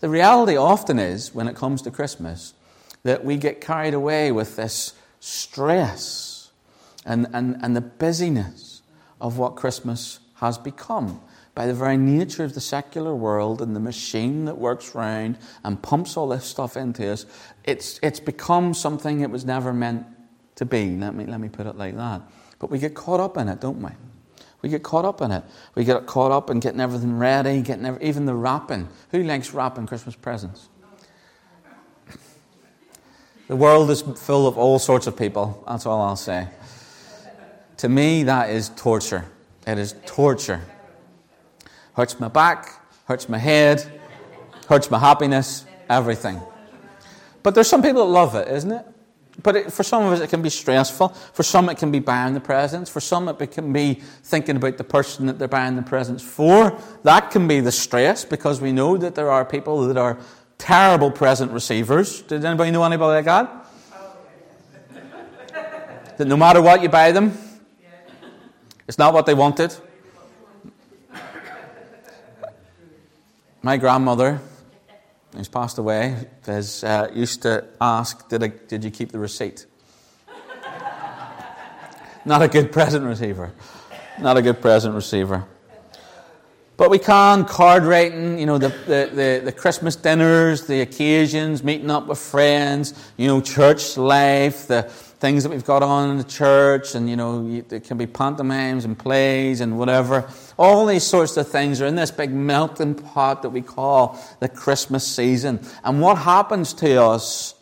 The reality often is, when it comes to Christmas, that we get carried away with this stress and, and, and the busyness of what Christmas has become by the very nature of the secular world and the machine that works round and pumps all this stuff into us, it's, it's become something it was never meant to be. Let me, let me put it like that. But we get caught up in it, don't we? We get caught up in it. We get caught up in getting everything ready, getting every, even the wrapping. Who likes wrapping Christmas presents? The world is full of all sorts of people. That's all I'll say. To me, that is torture. It is torture. Hurts my back, hurts my head, hurts my happiness, everything. But there's some people that love it, isn't it? But it, for some of us, it can be stressful. For some, it can be buying the presents. For some, it can be thinking about the person that they're buying the presents for. That can be the stress because we know that there are people that are terrible present receivers. Did anybody know anybody like that? that no matter what you buy them, it's not what they wanted. My grandmother, who's passed away, uh, used to ask, did, I, did you keep the receipt? Not a good present receiver. Not a good present receiver. But we can, card writing, you know, the, the, the, the, Christmas dinners, the occasions, meeting up with friends, you know, church life, the things that we've got on in the church, and, you know, it can be pantomimes and plays and whatever. All these sorts of things are in this big melting pot that we call the Christmas season. And what happens to us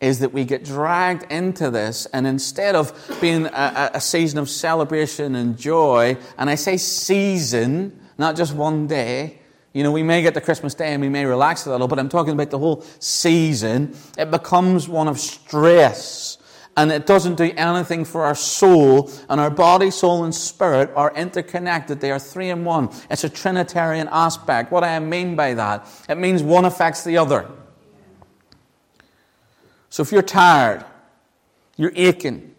is that we get dragged into this, and instead of being a, a season of celebration and joy, and I say season, not just one day. You know, we may get to Christmas Day and we may relax a little, but I'm talking about the whole season. It becomes one of stress. And it doesn't do anything for our soul. And our body, soul, and spirit are interconnected. They are three in one. It's a Trinitarian aspect. What I mean by that, it means one affects the other. So if you're tired, you're aching,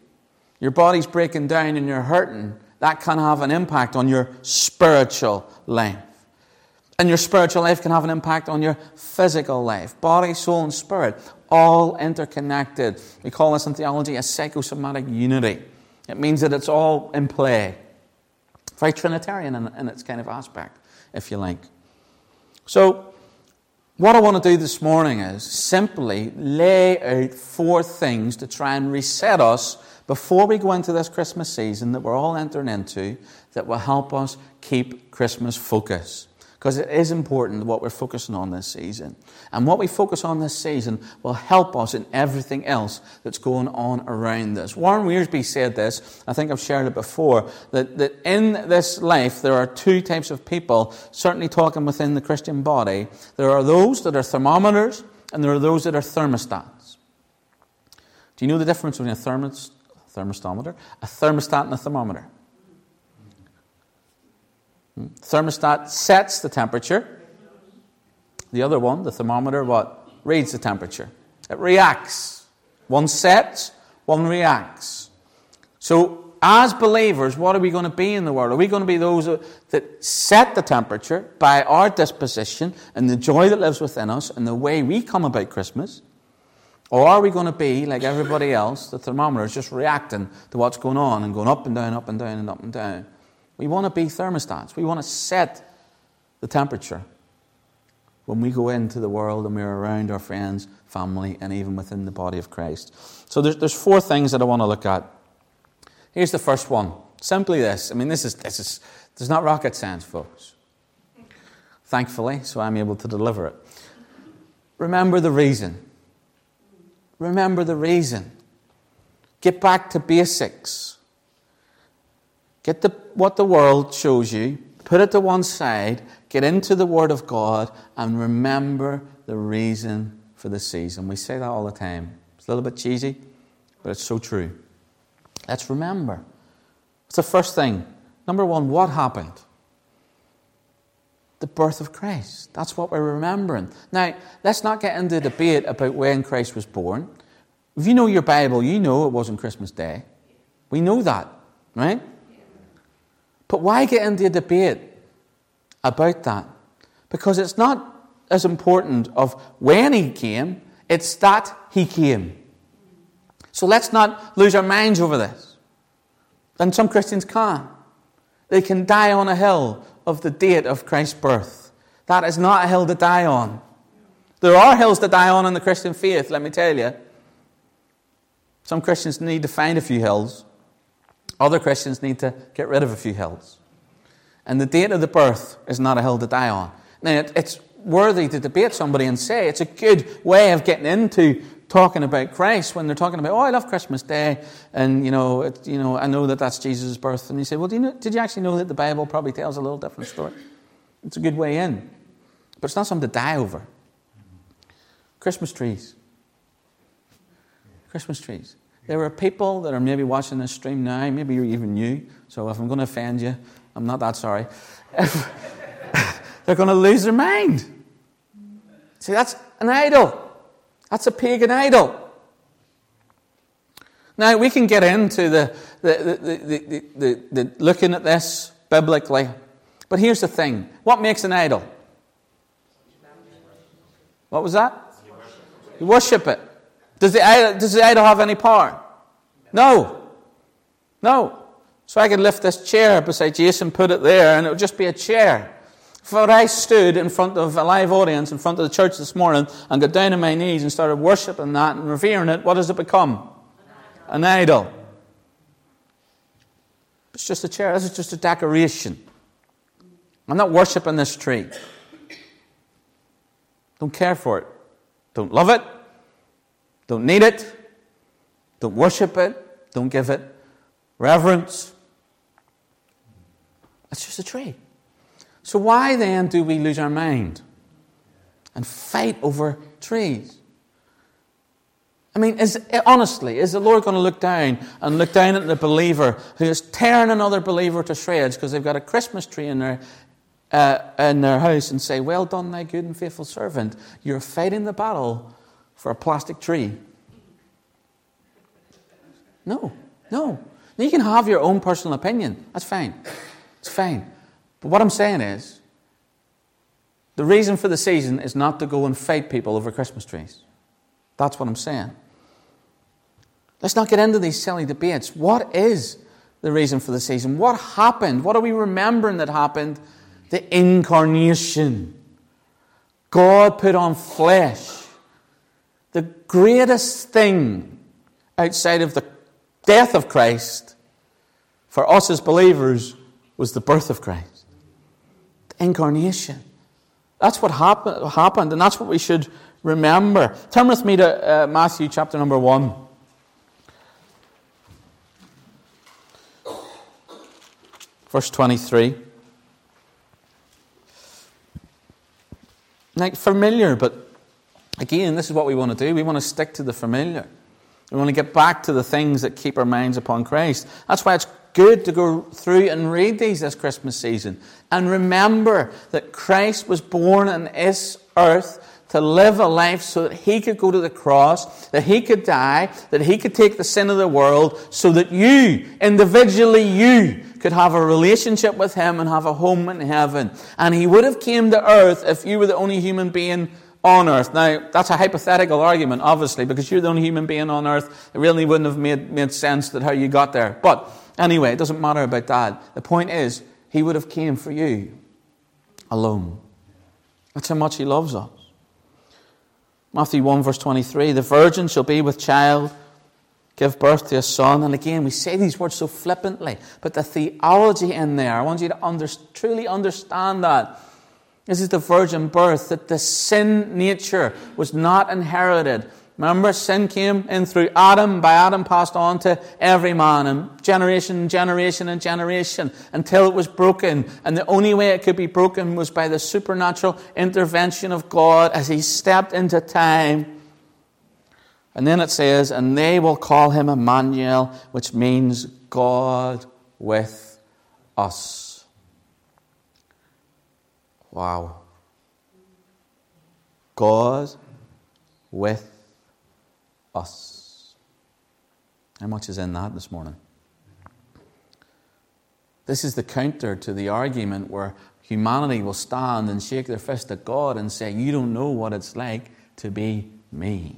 your body's breaking down, and you're hurting, that can have an impact on your spiritual life. And your spiritual life can have an impact on your physical life. Body, soul, and spirit, all interconnected. We call this in theology a psychosomatic unity. It means that it's all in play. Very Trinitarian in, in its kind of aspect, if you like. So, what I want to do this morning is simply lay out four things to try and reset us before we go into this Christmas season that we're all entering into that will help us keep Christmas focus. Because it is important what we're focusing on this season. And what we focus on this season will help us in everything else that's going on around us. Warren Wiersbe said this, I think I've shared it before, that, that in this life there are two types of people, certainly talking within the Christian body. There are those that are thermometers, and there are those that are thermostats. Do you know the difference between a thermostat thermostometer, a thermostat and a thermometer. Hmm? Thermostat sets the temperature. The other one, the thermometer, what? Reads the temperature. It reacts. One sets, one reacts. So, as believers, what are we going to be in the world? Are we going to be those that set the temperature by our disposition and the joy that lives within us and the way we come about Christmas? Or are we going to be like everybody else, the thermometer is just reacting to what's going on and going up and down, up and down, and up and down? We want to be thermostats. We want to set the temperature when we go into the world and we're around our friends, family, and even within the body of Christ. So there's, there's four things that I want to look at. Here's the first one. Simply this. I mean, this is, this is, there's not rocket science, folks. Thankfully, so I'm able to deliver it. Remember the reason. Remember the reason. Get back to basics. Get the, what the world shows you, put it to one side, get into the Word of God, and remember the reason for the season. We say that all the time. It's a little bit cheesy, but it's so true. Let's remember. It's the first thing. Number one, what happened? The birth of Christ. That's what we're remembering. Now, let's not get into debate about when Christ was born. If you know your Bible, you know it wasn't Christmas Day. We know that, right? But why get into a debate about that? Because it's not as important of when he came, it's that he came. So let's not lose our minds over this. And some Christians can't—they can die on a hill of the date of Christ's birth. That is not a hill to die on. There are hills to die on in the Christian faith, let me tell you. Some Christians need to find a few hills. Other Christians need to get rid of a few hills. And the date of the birth is not a hill to die on. Now, it's worthy to debate somebody and say it's a good way of getting into talking about Christ when they're talking about, oh, I love Christmas Day, and you know, it, you know, I know that that's Jesus' birth. And you say, well, you know, did you actually know that the Bible probably tells a little different story? It's a good way in, but it's not something to die over. Christmas trees. Christmas trees. There are people that are maybe watching this stream now, maybe you're even new, so if I'm going to offend you, I'm not that sorry. They're going to lose their mind. See, that's an idol. That's a pagan idol. Now, we can get into the, the, the, the, looking at this biblically, but here's the thing what makes an idol? What was that? You worship it. Does the, idol, does the idol have any power? No. No. So I could lift this chair beside Jason, put it there, and it would just be a chair. If I stood in front of a live audience, in front of the church this morning, and got down on my knees and started worshipping that and revering it, what does it become? An idol. It's just a chair. This is just a decoration. I'm not worshipping this tree. Don't care for it. Don't love it. Don't need it. Don't worship it. Don't give it reverence. It's just a tree. So, why then do we lose our mind and fight over trees? I mean, is, honestly, is the Lord going to look down and look down at the believer who is tearing another believer to shreds because they've got a Christmas tree in their, uh, in their house and say, Well done, thy good and faithful servant. You're fighting the battle for a plastic tree. No, no. You can have your own personal opinion. That's fine. It's fine. But what I'm saying is, the reason for the season is not to go and fight people over Christmas trees. That's what I'm saying. Let's not get into these silly debates. What is the reason for the season? What happened? What are we remembering that happened? The incarnation. God put on flesh. The greatest thing outside of the death of Christ for us as believers was the birth of Christ. Incarnation. That's what happened, and that's what we should remember. Turn with me to uh, Matthew chapter number 1. Verse 23. Like familiar, but again, this is what we want to do. We want to stick to the familiar. We want to get back to the things that keep our minds upon Christ. That's why it's good to go through and read these this Christmas season and remember that Christ was born on this earth to live a life so that he could go to the cross, that he could die, that he could take the sin of the world, so that you, individually you, could have a relationship with him and have a home in heaven. And he would have came to earth if you were the only human being on earth. Now, that's a hypothetical argument, obviously, because you're the only human being on earth. It really wouldn't have made, made sense that how you got there. But anyway, it doesn't matter about that. The point is, he would have came for you alone. That's how much he loves us. Matthew 1, verse 23 The virgin shall be with child, give birth to a son. And again, we say these words so flippantly, but the theology in there, I want you to under, truly understand that. This is the virgin birth, that the sin nature was not inherited. Remember, sin came in through Adam, by Adam passed on to every man, and generation, and generation, and generation, until it was broken. And the only way it could be broken was by the supernatural intervention of God as He stepped into time. And then it says, and they will call him Emmanuel, which means God with us. Wow. God with us. How much is in that this morning? This is the counter to the argument where humanity will stand and shake their fist at God and say, You don't know what it's like to be me.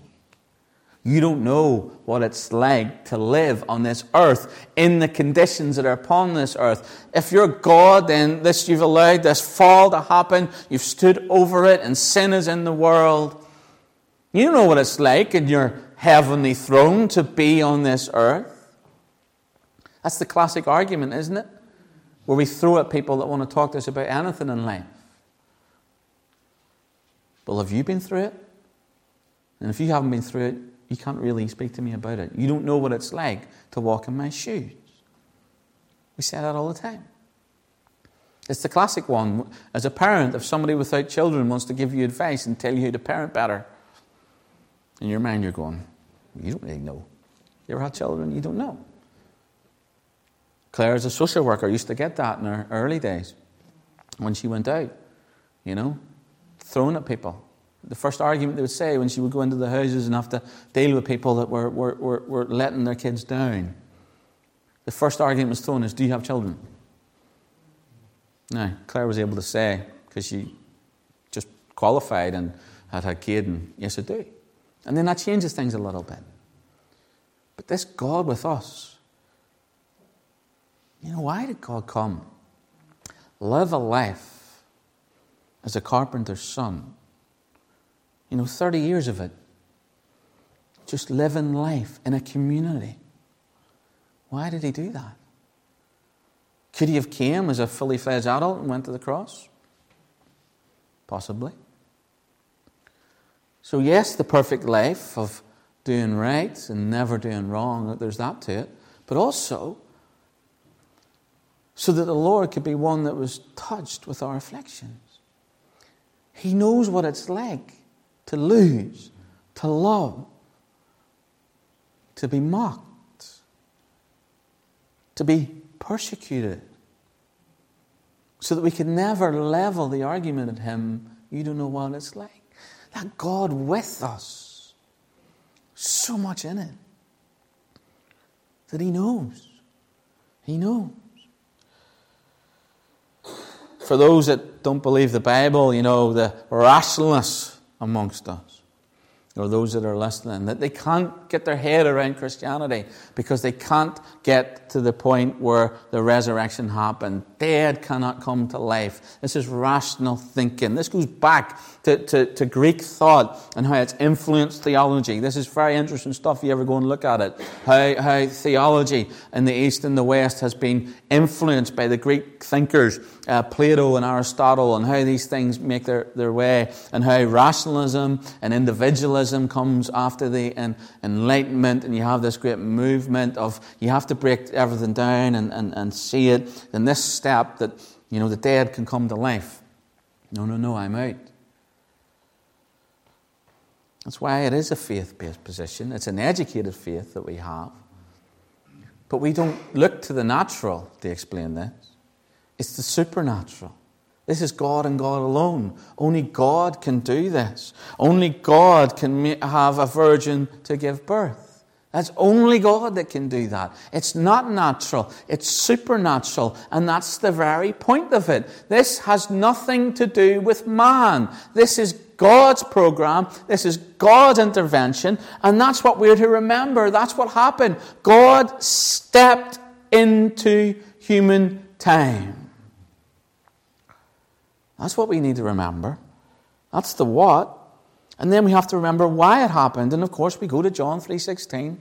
You don't know what it's like to live on this earth in the conditions that are upon this earth. If you're God, then this you've allowed this fall to happen. You've stood over it, and sin is in the world. You know what it's like in your heavenly throne to be on this earth. That's the classic argument, isn't it? Where we throw at people that want to talk to us about anything in life. Well, have you been through it? And if you haven't been through it, you can't really speak to me about it. You don't know what it's like to walk in my shoes. We say that all the time. It's the classic one. As a parent, if somebody without children wants to give you advice and tell you how to parent better, in your mind you're going, you don't really know. You ever had children? You don't know. Claire, as a social worker, used to get that in her early days when she went out, you know, thrown at people. The first argument they would say when she would go into the houses and have to deal with people that were, were, were, were letting their kids down, the first argument was thrown is, Do you have children? Now, Claire was able to say, because she just qualified and had a kid, and yes, I do. And then that changes things a little bit. But this God with us, you know, why did God come? Live a life as a carpenter's son you know, 30 years of it. Just living life in a community. Why did he do that? Could he have came as a fully fledged adult and went to the cross? Possibly. So, yes, the perfect life of doing right and never doing wrong, there's that to it. But also, so that the Lord could be one that was touched with our afflictions. He knows what it's like to lose, to love, to be mocked, to be persecuted, so that we can never level the argument at Him, you don't know what it's like. That God with us, so much in it, that He knows. He knows. For those that don't believe the Bible, you know, the rationalists amongst us, or those that are listening, that they can't get their head around Christianity because they can't get to the point where the resurrection happened. Dead cannot come to life. This is rational thinking. This goes back to, to, to Greek thought and how it's influenced theology. This is very interesting stuff if you ever go and look at it. How, how theology in the East and the West has been influenced by the Greek thinkers, uh, Plato and Aristotle, and how these things make their, their way, and how rationalism and individualism comes after the Enlightenment, and you have this great movement of you have to break everything down and, and, and see it. And this step that, you know, the dead can come to life. No, no, no, I'm out. That's why it is a faith based position. It's an educated faith that we have. But we don't look to the natural to explain this, it's the supernatural. This is God and God alone. Only God can do this. Only God can have a virgin to give birth. That's only God that can do that. It's not natural, it's supernatural, and that's the very point of it. This has nothing to do with man. This is God's program, this is God's intervention, and that's what we're to remember. That's what happened. God stepped into human time. That's what we need to remember. That's the what. And then we have to remember why it happened. And of course, we go to John 3.16.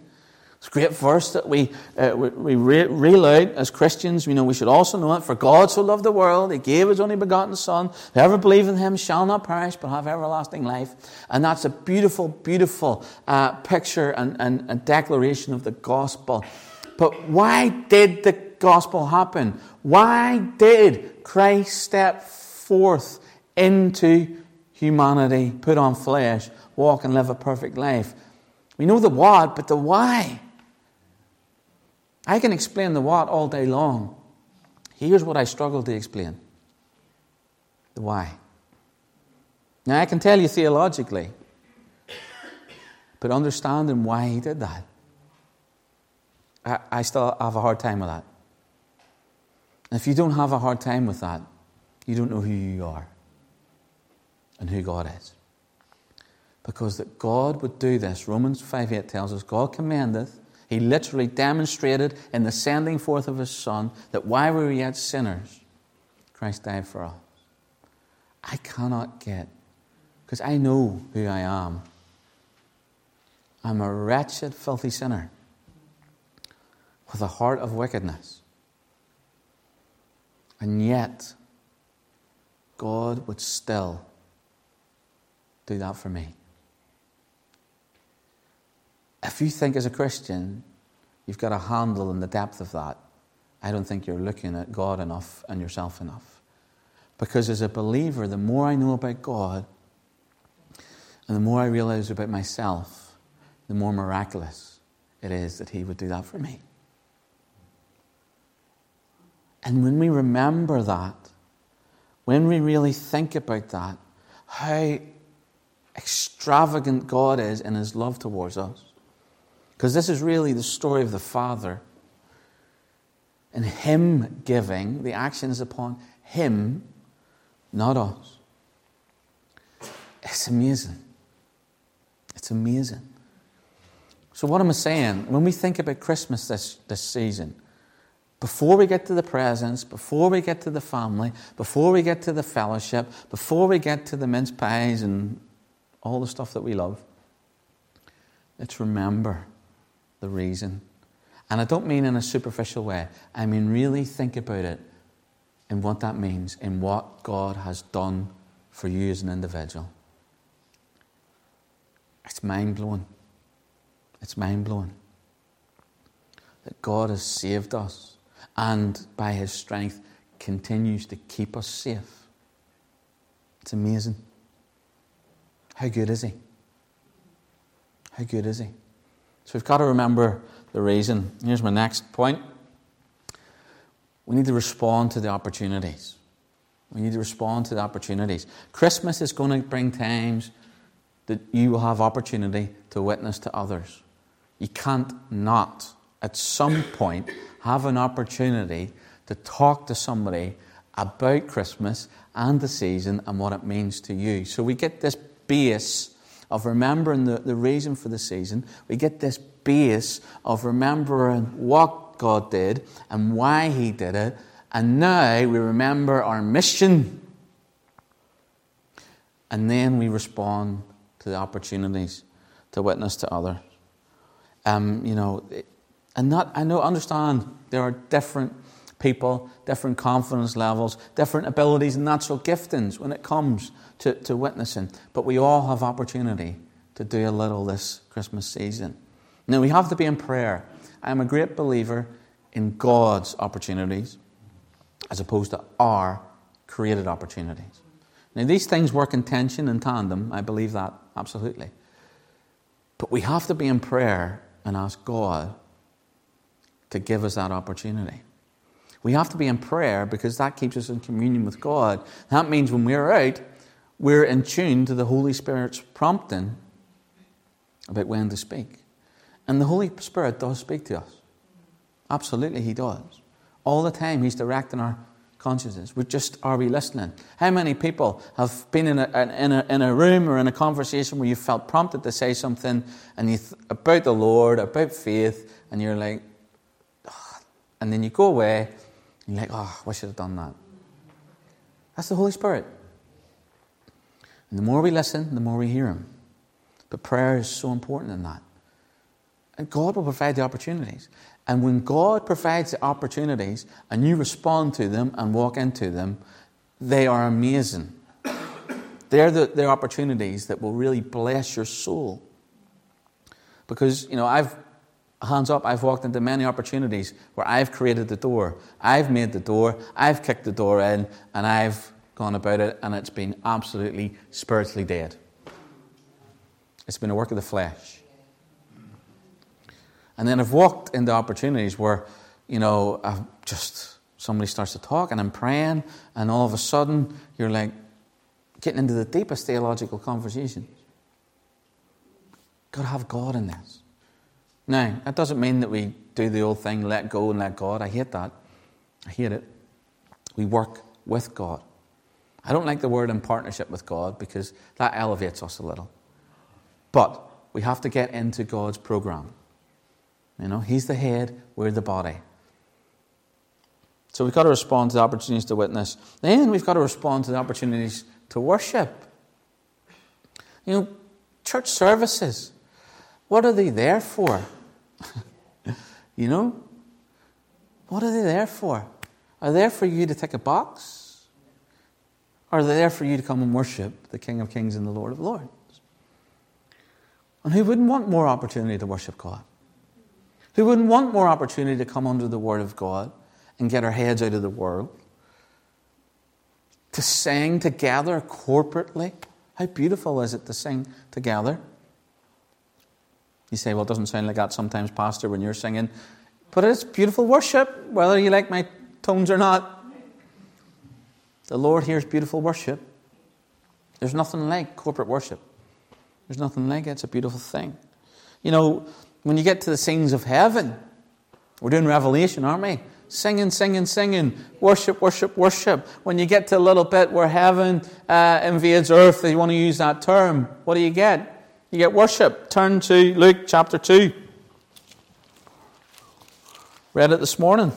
It's a great verse that we, uh, we, we reel out as Christians. We know we should also know it. For God so loved the world, He gave His only begotten Son. Whoever believes in Him shall not perish, but have everlasting life. And that's a beautiful, beautiful uh, picture and, and, and declaration of the gospel. But why did the gospel happen? Why did Christ step forth into humanity, put on flesh, walk and live a perfect life? We know the what, but the why. I can explain the what all day long. Here's what I struggle to explain the why. Now, I can tell you theologically, but understanding why he did that, I, I still have a hard time with that. if you don't have a hard time with that, you don't know who you are and who God is. Because that God would do this, Romans 5 8 tells us, God commandeth, He literally demonstrated in the sending forth of His Son that while we were yet sinners, Christ died for us. I cannot get, because I know who I am. I'm a wretched, filthy sinner with a heart of wickedness. And yet, God would still do that for me. If you think as a Christian you've got a handle in the depth of that, I don't think you're looking at God enough and yourself enough. Because as a believer, the more I know about God and the more I realize about myself, the more miraculous it is that He would do that for me. And when we remember that, when we really think about that, how extravagant God is in His love towards us, because this is really the story of the Father and Him giving, the action is upon Him, not us. It's amazing. It's amazing. So, what am I saying? When we think about Christmas this, this season, before we get to the presents, before we get to the family, before we get to the fellowship, before we get to the mince pies and all the stuff that we love, let's remember the reason. And I don't mean in a superficial way, I mean really think about it and what that means in what God has done for you as an individual. It's mind blowing. It's mind blowing that God has saved us and by his strength continues to keep us safe. It's amazing. How good is he? How good is he? So we've got to remember the reason. Here's my next point. We need to respond to the opportunities. We need to respond to the opportunities. Christmas is going to bring times that you will have opportunity to witness to others. You can't not, at some point, have an opportunity to talk to somebody about Christmas and the season and what it means to you. So we get this base of remembering the, the reason for the season. We get this base of remembering what God did and why He did it. And now we remember our mission. And then we respond to the opportunities to witness to others. Um, you know, and not, I know, understand there are different people, different confidence levels, different abilities and natural giftings when it comes to, to witnessing. But we all have opportunity to do a little this Christmas season. Now, we have to be in prayer. I am a great believer in God's opportunities as opposed to our created opportunities. Now, these things work in tension and tandem. I believe that absolutely. But we have to be in prayer and ask God to give us that opportunity. We have to be in prayer because that keeps us in communion with God. That means when we're out, we're in tune to the Holy Spirit's prompting about when to speak. And the Holy Spirit does speak to us. Absolutely, He does. All the time, He's directing our consciousness. We just are we listening? How many people have been in a, in a, in a room or in a conversation where you felt prompted to say something and you th- about the Lord, about faith, and you're like, ah, and then you go away you're like, oh, I should have done that. That's the Holy Spirit. And the more we listen, the more we hear Him. But prayer is so important in that. And God will provide the opportunities. And when God provides the opportunities and you respond to them and walk into them, they are amazing. They're the, the opportunities that will really bless your soul. Because, you know, I've hands up, I've walked into many opportunities where I've created the door. I've made the door, I've kicked the door in, and I've gone about it, and it's been absolutely spiritually dead. It's been a work of the flesh. And then I've walked into opportunities where, you know, I've just somebody starts to talk and I'm praying, and all of a sudden you're like getting into the deepest theological conversations. Got to have God in this. Now, that doesn't mean that we do the old thing, let go and let God. I hate that. I hate it. We work with God. I don't like the word in partnership with God because that elevates us a little. But we have to get into God's program. You know, He's the head, we're the body. So we've got to respond to the opportunities to witness. Then we've got to respond to the opportunities to worship. You know, church services, what are they there for? you know? What are they there for? Are they there for you to tick a box? Are they there for you to come and worship the King of Kings and the Lord of Lords? And who wouldn't want more opportunity to worship God? Who wouldn't want more opportunity to come under the Word of God and get our heads out of the world? To sing together corporately? How beautiful is it to sing together? You say, well, it doesn't sound like that sometimes, Pastor, when you're singing. But it's beautiful worship, whether you like my tones or not. The Lord hears beautiful worship. There's nothing like corporate worship. There's nothing like it. It's a beautiful thing. You know, when you get to the scenes of heaven, we're doing Revelation, aren't we? Singing, singing, singing. Worship, worship, worship. When you get to a little bit where heaven uh, invades earth, you want to use that term, what do you get? You get worship. Turn to Luke chapter 2. Read it this morning.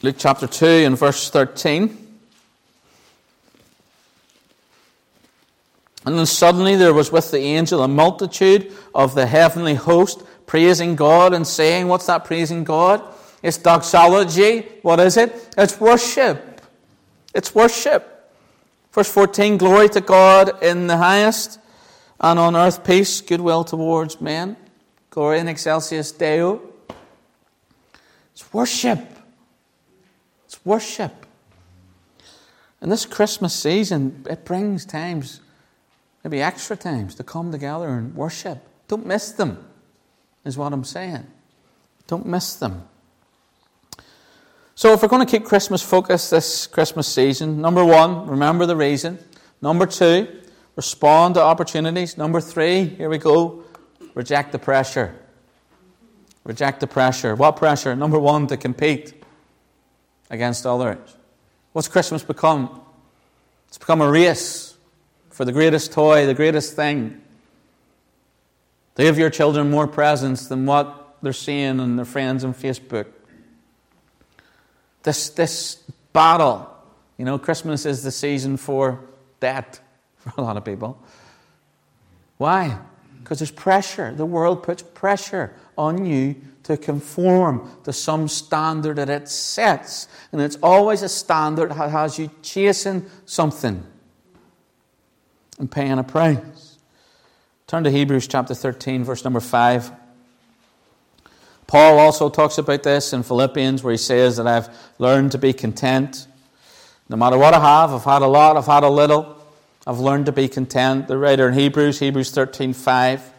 Luke chapter 2 and verse 13. And then suddenly there was with the angel a multitude of the heavenly host praising God and saying, What's that praising God? It's doxology. What is it? It's worship. It's worship. Verse 14 Glory to God in the highest, and on earth peace, goodwill towards men. Glory in excelsis Deo. It's worship. It's worship. And this Christmas season, it brings times, maybe extra times, to come together and worship. Don't miss them, is what I'm saying. Don't miss them. So, if we're going to keep Christmas focused this Christmas season, number one, remember the reason. Number two, respond to opportunities. Number three, here we go, reject the pressure. Reject the pressure. What pressure? Number one, to compete against others. What's Christmas become? It's become a race for the greatest toy, the greatest thing. To give your children more presents than what they're seeing on their friends on Facebook. This, this battle, you know, Christmas is the season for debt for a lot of people. Why? Because there's pressure. The world puts pressure on you to conform to some standard that it sets. And it's always a standard that has you chasing something and paying a price. Turn to Hebrews chapter 13, verse number 5. Paul also talks about this in Philippians, where he says that I've learned to be content. No matter what I have, I've had a lot, I've had a little, I've learned to be content. The writer in Hebrews, Hebrews 13, 5.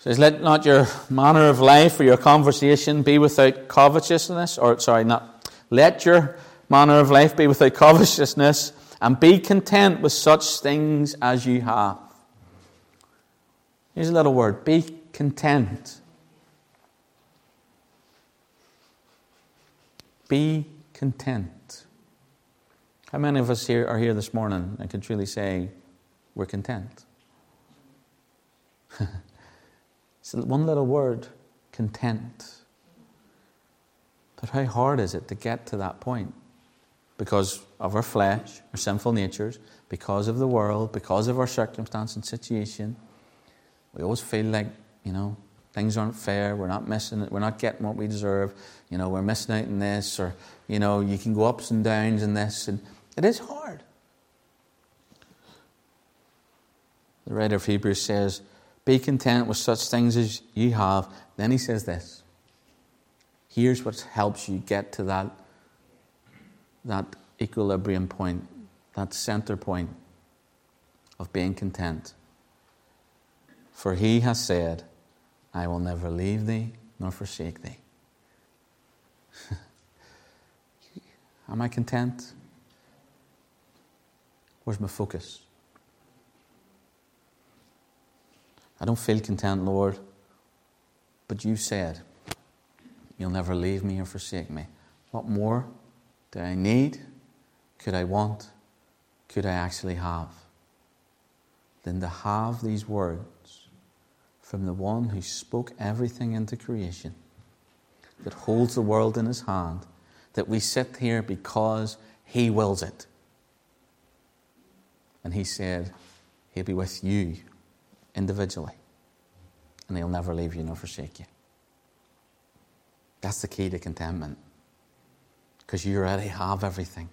says, Let not your manner of life or your conversation be without covetousness, or sorry, not let your manner of life be without covetousness, and be content with such things as you have. Here's a little word be content. Be content. How many of us here are here this morning and can truly say we're content? It's one little word content. But how hard is it to get to that point? Because of our flesh, our sinful natures, because of the world, because of our circumstance and situation. We always feel like, you know, things aren't fair, we're not missing it, we're not getting what we deserve, you know, we're missing out in this, or, you know, you can go ups and downs in this, and it is hard. The writer of Hebrews says, be content with such things as you have. Then he says this. Here's what helps you get to that, that equilibrium point, that center point of being content. For he has said, I will never leave thee nor forsake thee. Am I content? Where's my focus? I don't feel content, Lord. But you said, You'll never leave me or forsake me. What more do I need? Could I want? Could I actually have? Than to have these words from the one who spoke everything into creation, that holds the world in his hand, that we sit here because he wills it. And he said, He'll be with you individually, and he'll never leave you nor forsake you. That's the key to contentment. Because you already have everything.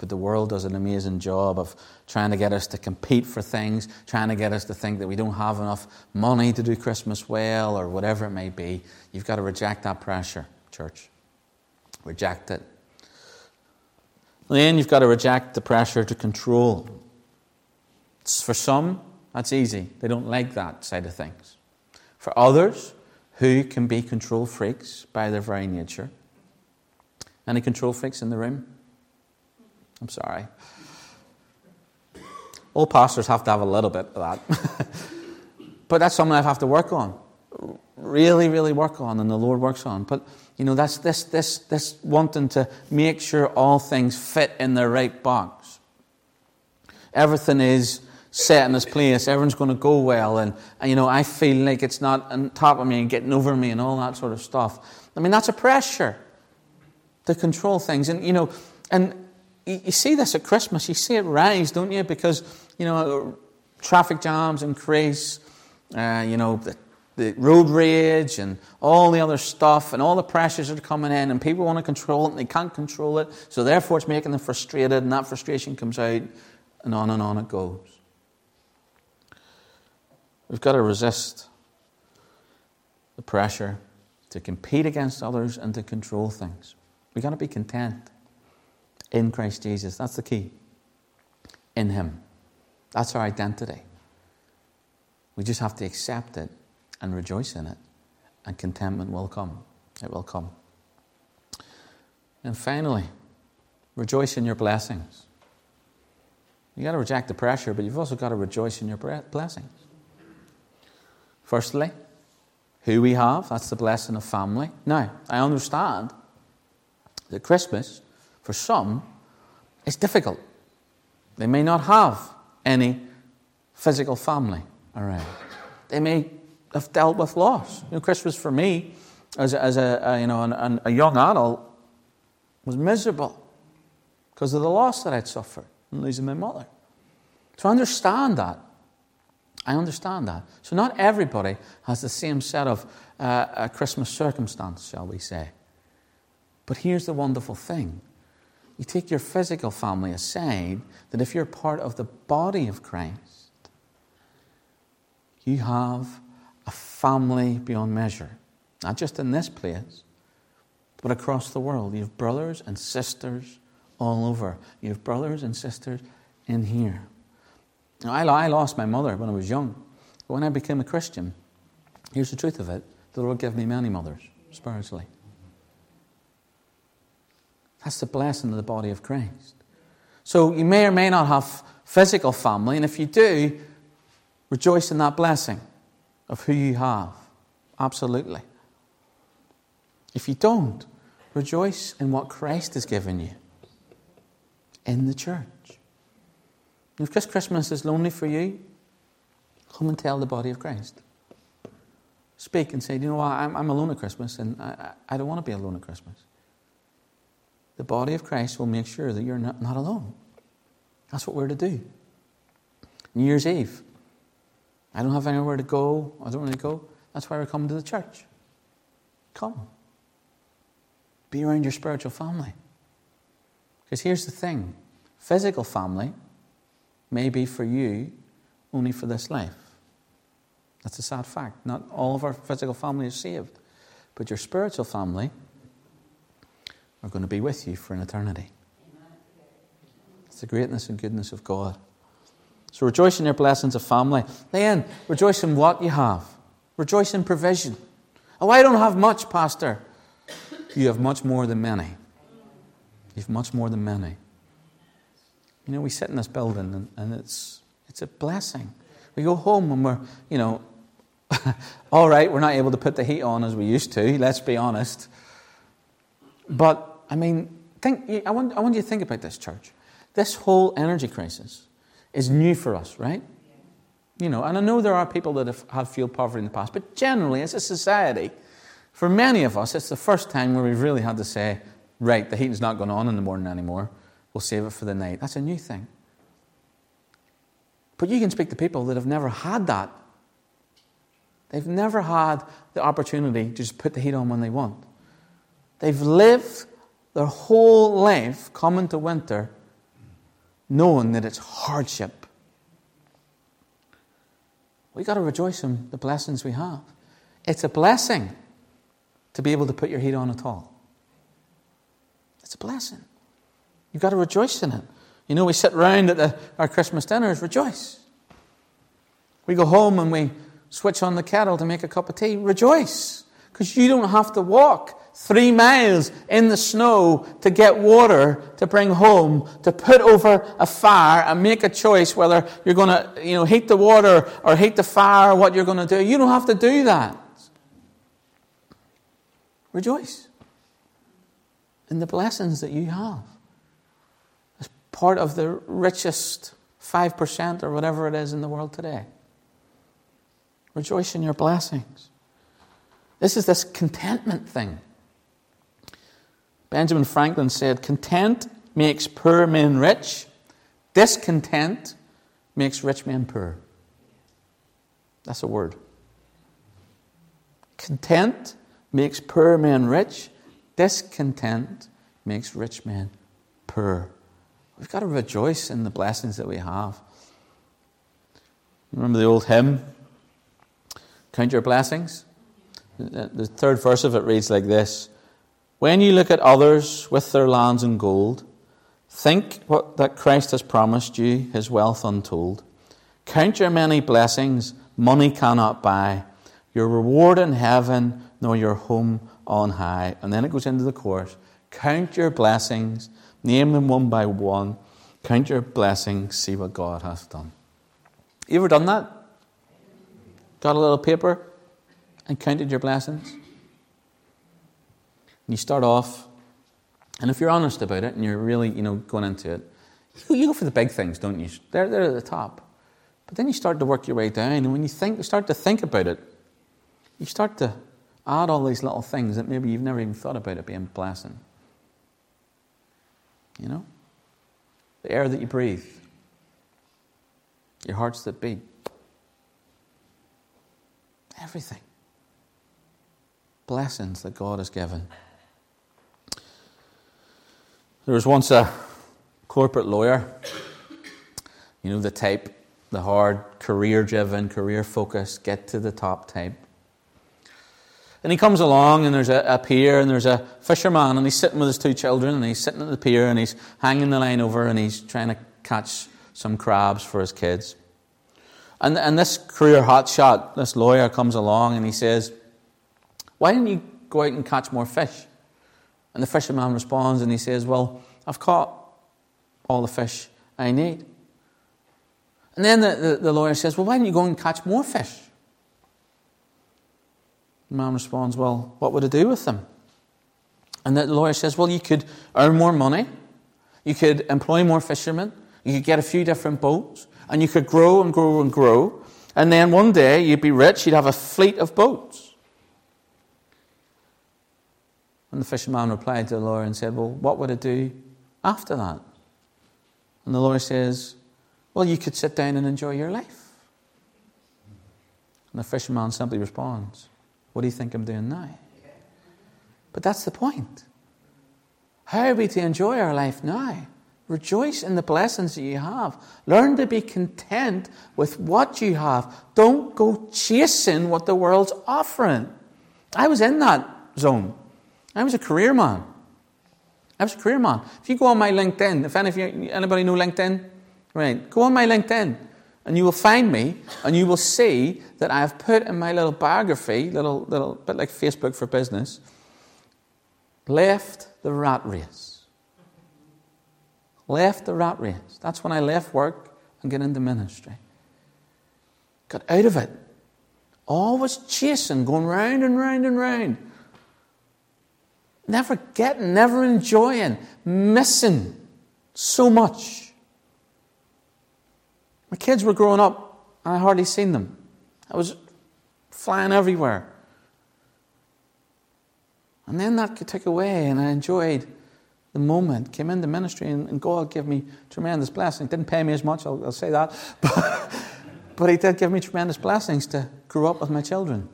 But the world does an amazing job of trying to get us to compete for things, trying to get us to think that we don't have enough money to do Christmas well, or whatever it may be. You've got to reject that pressure, church. Reject it. Then you've got to reject the pressure to control. For some, that's easy. They don't like that side of things. For others, who can be control freaks by their very nature. Any control freaks in the room? I'm sorry. All pastors have to have a little bit of that. but that's something I have to work on. Really, really work on, and the Lord works on. But, you know, that's this, this, this wanting to make sure all things fit in their right box. Everything is set in this place. Everyone's going to go well. And, and, you know, I feel like it's not on top of me and getting over me and all that sort of stuff. I mean, that's a pressure to control things. And, you know, and you, see this at Christmas. You see it rise, don't you? Because, you know, traffic jams increase, uh, you know, the, the road rage and all the other stuff and all the pressures are coming in and people want to control it and they can't control it. So therefore it's making them frustrated and that frustration comes out and on and on it goes. We've got to resist the pressure to compete against others and to control things. We've got to be content in Christ Jesus. That's the key. In Him. That's our identity. We just have to accept it and rejoice in it, and contentment will come. It will come. And finally, rejoice in your blessings. You've got to reject the pressure, but you've also got to rejoice in your blessings. Firstly, who we have, that's the blessing of family. Now, I understand that Christmas, for some, it's difficult. They may not have any physical family around. They may have dealt with loss. You know, Christmas for me, as a, as a, you know, an, a young adult, was miserable because of the loss that I'd suffered in losing my mother. To understand that I understand that. So, not everybody has the same set of uh, Christmas circumstance, shall we say. But here's the wonderful thing you take your physical family aside, that if you're part of the body of Christ, you have a family beyond measure. Not just in this place, but across the world. You have brothers and sisters all over. You have brothers and sisters in here. Now, I, lost my mother when I was young. But when I became a Christian, here's the truth of it the Lord gave me many mothers spiritually. That's the blessing of the body of Christ. So you may or may not have physical family, and if you do, rejoice in that blessing of who you have. Absolutely. If you don't, rejoice in what Christ has given you in the church. If this Christmas is lonely for you, come and tell the body of Christ. Speak and say, you know what, I'm, alone at Christmas and I don't want to be alone at Christmas. The body of Christ will make sure that you're not, not alone. That's what we're to do. New Year's Eve. I don't have anywhere to go. I don't want to go. That's why we're coming to the church. Come. Be around your spiritual family. Because here's the thing physical family may be for you only for this life. That's a sad fact. Not all of our physical family is saved, but your spiritual family are going to be with you for an eternity. It's the greatness and goodness of God. So rejoice in your blessings of family. Then rejoice in what you have. Rejoice in provision. Oh, I don't have much, Pastor. You have much more than many. You have much more than many. You know, we sit in this building and, and it's, it's a blessing. We go home and we're, you know, all right, we're not able to put the heat on as we used to, let's be honest. But, I mean, think, I, want, I want you to think about this, church. This whole energy crisis is new for us, right? You know, and I know there are people that have had fuel poverty in the past, but generally, as a society, for many of us, it's the first time where we've really had to say, right, the heating's not going on in the morning anymore. We'll save it for the night. That's a new thing. But you can speak to people that have never had that. They've never had the opportunity to just put the heat on when they want. They've lived their whole life coming to winter knowing that it's hardship. We've got to rejoice in the blessings we have. It's a blessing to be able to put your heat on at all. It's a blessing. You've got to rejoice in it. You know, we sit round at the, our Christmas dinners, rejoice. We go home and we switch on the kettle to make a cup of tea, rejoice. Because you don't have to walk three miles in the snow to get water to bring home, to put over a fire and make a choice whether you're going to, you know, heat the water or heat the fire, what you're going to do. You don't have to do that. Rejoice in the blessings that you have. As part of the richest 5% or whatever it is in the world today. Rejoice in your blessings. This is this contentment thing. Benjamin Franklin said, Content makes poor men rich, discontent makes rich men poor. That's a word. Content makes poor men rich, discontent makes rich men poor. We've got to rejoice in the blessings that we have. Remember the old hymn, Count Your Blessings? The third verse of it reads like this When you look at others with their lands and gold, think what, that Christ has promised you, his wealth untold. Count your many blessings, money cannot buy, your reward in heaven nor your home on high. And then it goes into the chorus Count your blessings, name them one by one. Count your blessings, see what God has done. You ever done that? Got a little paper and counted your blessings? And you start off, and if you're honest about it and you're really, you know, going into it, you go for the big things, don't you? They're, they're at the top. But then you start to work your way down, and when you think, you start to think about it, you start to Add all these little things that maybe you've never even thought about it being blessing. You know? The air that you breathe, your hearts that beat, everything. Blessings that God has given. There was once a corporate lawyer, you know, the type, the hard, career driven, career focused, get to the top type. And he comes along, and there's a, a, pier, and there's a fisherman, and he's sitting with his two children, and he's sitting at the pier, and he's hanging the line over, and he's trying to catch some crabs for his kids. And, and this career hotshot, this lawyer, comes along, and he says, Why don't you go out and catch more fish? And the fisherman responds, and he says, Well, I've caught all the fish I need. And then the, the, the lawyer says, Well, why don't you go and catch more fish? The man responds, Well, what would I do with them? And the lawyer says, Well, you could earn more money, you could employ more fishermen, you could get a few different boats, and you could grow and grow and grow. And then one day you'd be rich, you'd have a fleet of boats. And the fisherman replied to the lawyer and said, Well, what would I do after that? And the lawyer says, Well, you could sit down and enjoy your life. And the fisherman simply responds, what do you think I'm doing now? But that's the point. How are we to enjoy our life now? Rejoice in the blessings that you have. Learn to be content with what you have. Don't go chasing what the world's offering. I was in that zone. I was a career man. I was a career man. If you go on my LinkedIn, if any of you, anybody know LinkedIn? Right, go on my LinkedIn. And you will find me and you will see that I have put in my little biography, little, little bit like Facebook for business, left the rat race. Left the rat race. That's when I left work and get into ministry. got out of it. Always chasing, going round and round and round. Never getting, never enjoying, missing so much. My kids were growing up, and I hardly seen them. I was flying everywhere. And then that could take away, and I enjoyed the moment. Came into ministry, and, and God gave me tremendous blessings. Didn't pay me as much, I'll, I'll say that. But, but He did give me tremendous blessings to grow up with my children.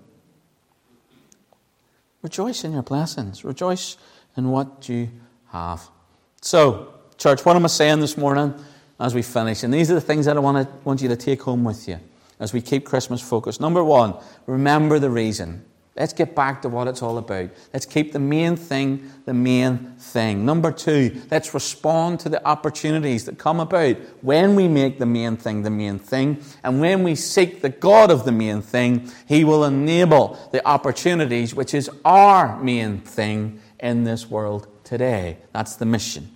Rejoice in your blessings. Rejoice in what you have. So, church, what am I saying this morning as we finish? And these are the things that I want, to, want you to take home with you as we keep Christmas focused. Number one, remember the reason. Let's get back to what it's all about. Let's keep the main thing the main thing. Number two, let's respond to the opportunities that come about when we make the main thing the main thing. And when we seek the God of the main thing, He will enable the opportunities, which is our main thing in this world today. That's the mission.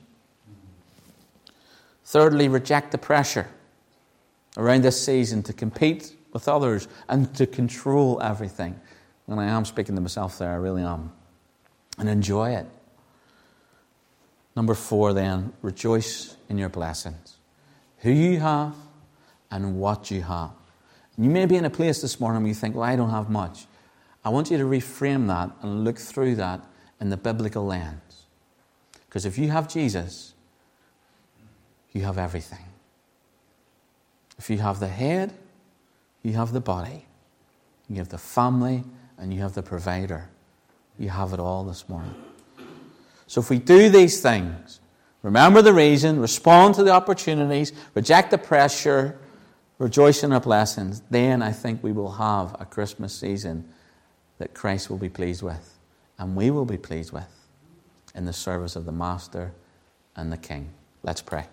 Thirdly, reject the pressure around this season to compete with others and to control everything. And I am speaking to myself there, I really am. And enjoy it. Number four, then, rejoice in your blessings. Who you have and what you have. And you may be in a place this morning where you think, well, I don't have much. I want you to reframe that and look through that in the biblical lens. Because if you have Jesus, you have everything. If you have the head, you have the body, you have the family, and you have the provider. You have it all this morning. So if we do these things, remember the reason, respond to the opportunities, reject the pressure, rejoice in our blessings, then I think we will have a Christmas season that Christ will be pleased with, and we will be pleased with in the service of the Master and the King. Let's pray.